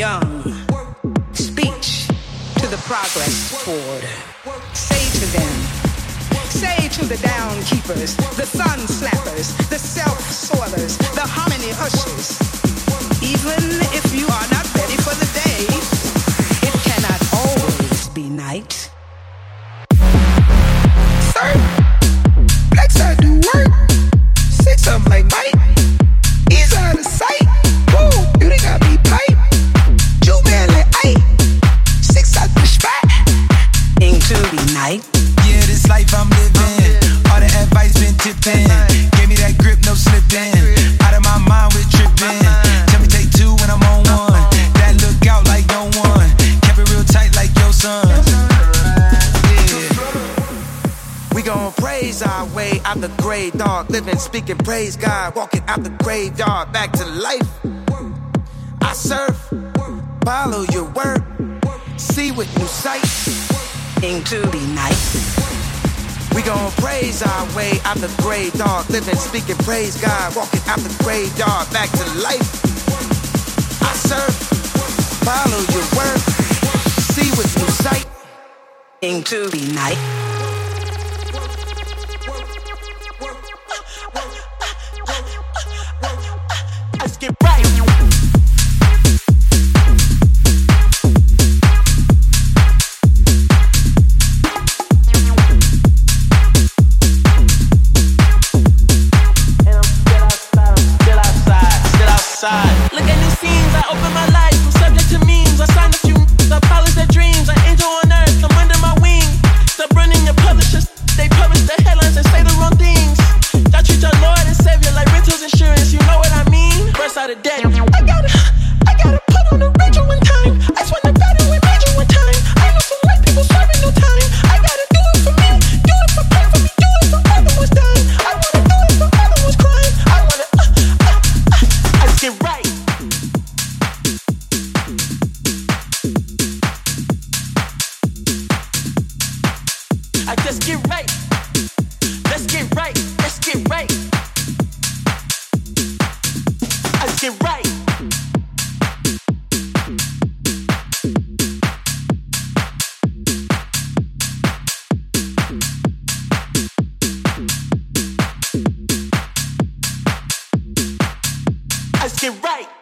young. Speech to the progress toward. Say to them, say to the down keepers, the sun slappers, the self soilers, the harmony ushers. Even if you are not ready for the day, it cannot always be night. Sir, black side do work. Six of like Mike. The night. Yeah, this life I'm living. All the advice been tipping. Gave me that grip, no slipping. Out of my mind with tripping. Tell me take two when I'm on one. That look out like no one. Kept it real tight like your son. Yeah. We gon' praise our way out the grave, dog. Living, speaking, praise God. Walking out the graveyard, back to life. I serve, follow your word, see with new sight. Into the night. We gon' praise our way out the grave, dog. Living, speaking, praise God. Walking out the graveyard, back to life. I serve, follow your word, see with new sight. Into the night. Out of debt. I gotta, I gotta put on the radio one time. I just wanna battle with major one time. I know some white people serving no time. I gotta do it for me, do it for pray for me, do it for other ones dying. I wanna do it for other ones crying. I wanna, uh, uh, uh, I get right. I just get right. Just get right.